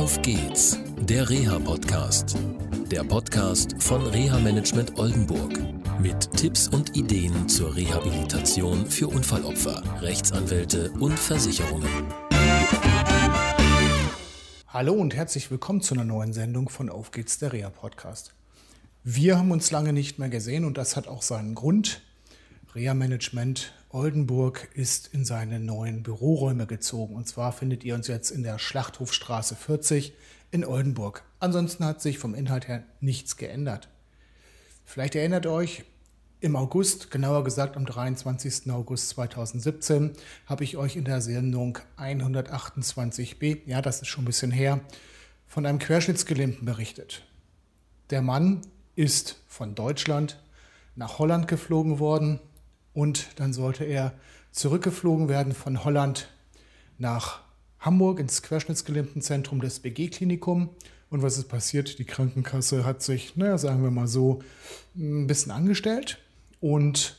Auf geht's, der Reha-Podcast. Der Podcast von Reha-Management Oldenburg. Mit Tipps und Ideen zur Rehabilitation für Unfallopfer, Rechtsanwälte und Versicherungen. Hallo und herzlich willkommen zu einer neuen Sendung von Auf geht's, der Reha-Podcast. Wir haben uns lange nicht mehr gesehen und das hat auch seinen Grund. Reha-Management Oldenburg ist in seine neuen Büroräume gezogen. Und zwar findet ihr uns jetzt in der Schlachthofstraße 40 in Oldenburg. Ansonsten hat sich vom Inhalt her nichts geändert. Vielleicht erinnert euch, im August, genauer gesagt am 23. August 2017, habe ich euch in der Sendung 128b, ja, das ist schon ein bisschen her, von einem Querschnittsgelähmten berichtet. Der Mann ist von Deutschland nach Holland geflogen worden, und dann sollte er zurückgeflogen werden von Holland nach Hamburg ins Querschnittsgelähmtenzentrum des BG-Klinikum. Und was ist passiert? Die Krankenkasse hat sich, naja, sagen wir mal so, ein bisschen angestellt und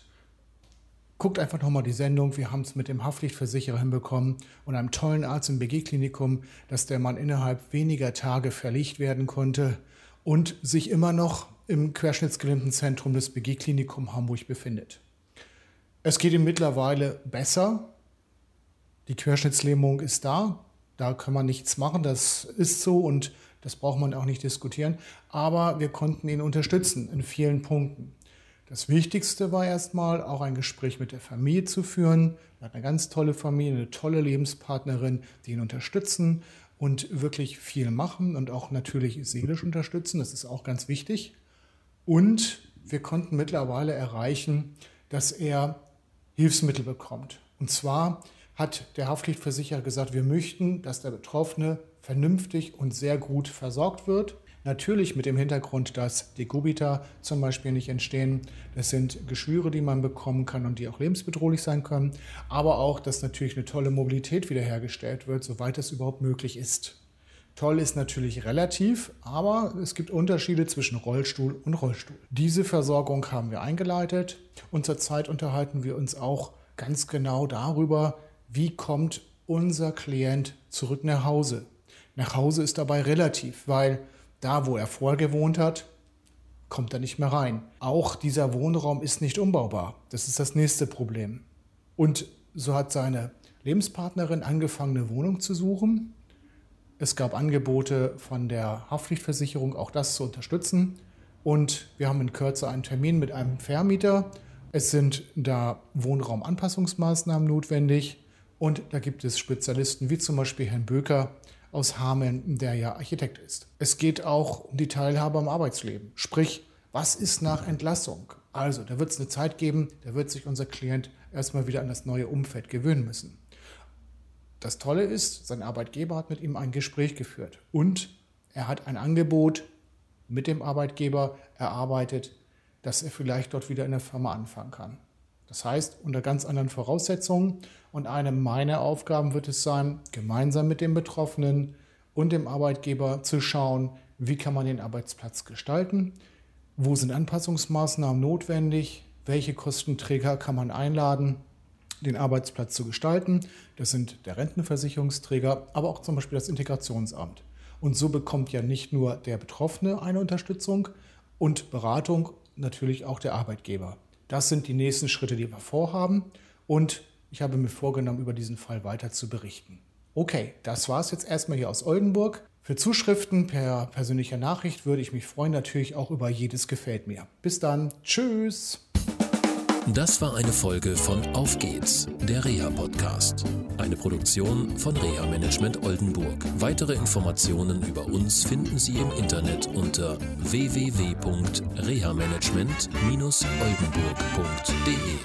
guckt einfach nochmal die Sendung. Wir haben es mit dem Haftpflichtversicherer hinbekommen und einem tollen Arzt im BG-Klinikum, dass der Mann innerhalb weniger Tage verlegt werden konnte und sich immer noch im Querschnittsgelähmtenzentrum des BG-Klinikum Hamburg befindet. Es geht ihm mittlerweile besser. Die Querschnittslähmung ist da. Da kann man nichts machen. Das ist so und das braucht man auch nicht diskutieren. Aber wir konnten ihn unterstützen in vielen Punkten. Das Wichtigste war erstmal auch ein Gespräch mit der Familie zu führen. Er hat eine ganz tolle Familie, eine tolle Lebenspartnerin, die ihn unterstützen und wirklich viel machen und auch natürlich seelisch unterstützen. Das ist auch ganz wichtig. Und wir konnten mittlerweile erreichen, dass er Hilfsmittel bekommt. Und zwar hat der Haftpflichtversicherer gesagt, wir möchten, dass der Betroffene vernünftig und sehr gut versorgt wird. Natürlich mit dem Hintergrund, dass Dekubita zum Beispiel nicht entstehen. Das sind Geschwüre, die man bekommen kann und die auch lebensbedrohlich sein können. Aber auch, dass natürlich eine tolle Mobilität wiederhergestellt wird, soweit es überhaupt möglich ist. Toll ist natürlich relativ, aber es gibt Unterschiede zwischen Rollstuhl und Rollstuhl. Diese Versorgung haben wir eingeleitet und zurzeit unterhalten wir uns auch ganz genau darüber, wie kommt unser Klient zurück nach Hause. Nach Hause ist dabei relativ, weil da, wo er vorher gewohnt hat, kommt er nicht mehr rein. Auch dieser Wohnraum ist nicht umbaubar. Das ist das nächste Problem. Und so hat seine Lebenspartnerin angefangen, eine Wohnung zu suchen es gab Angebote von der Haftpflichtversicherung, auch das zu unterstützen. Und wir haben in Kürze einen Termin mit einem Vermieter. Es sind da Wohnraumanpassungsmaßnahmen notwendig. Und da gibt es Spezialisten wie zum Beispiel Herrn Böker aus Hameln, der ja Architekt ist. Es geht auch um die Teilhabe am Arbeitsleben. Sprich, was ist nach Entlassung? Also, da wird es eine Zeit geben, da wird sich unser Klient erstmal wieder an das neue Umfeld gewöhnen müssen. Das Tolle ist, sein Arbeitgeber hat mit ihm ein Gespräch geführt und er hat ein Angebot mit dem Arbeitgeber erarbeitet, dass er vielleicht dort wieder in der Firma anfangen kann. Das heißt, unter ganz anderen Voraussetzungen. Und eine meiner Aufgaben wird es sein, gemeinsam mit dem Betroffenen und dem Arbeitgeber zu schauen, wie kann man den Arbeitsplatz gestalten, wo sind Anpassungsmaßnahmen notwendig, welche Kostenträger kann man einladen den Arbeitsplatz zu gestalten. Das sind der Rentenversicherungsträger, aber auch zum Beispiel das Integrationsamt. Und so bekommt ja nicht nur der Betroffene eine Unterstützung und Beratung, natürlich auch der Arbeitgeber. Das sind die nächsten Schritte, die wir vorhaben. Und ich habe mir vorgenommen, über diesen Fall weiter zu berichten. Okay, das war es jetzt erstmal hier aus Oldenburg. Für Zuschriften per persönlicher Nachricht würde ich mich freuen, natürlich auch über jedes gefällt mir. Bis dann, tschüss. Das war eine Folge von Auf geht's, der Reha-Podcast. Eine Produktion von Reha Management Oldenburg. Weitere Informationen über uns finden Sie im Internet unter www.rehamanagement-oldenburg.de.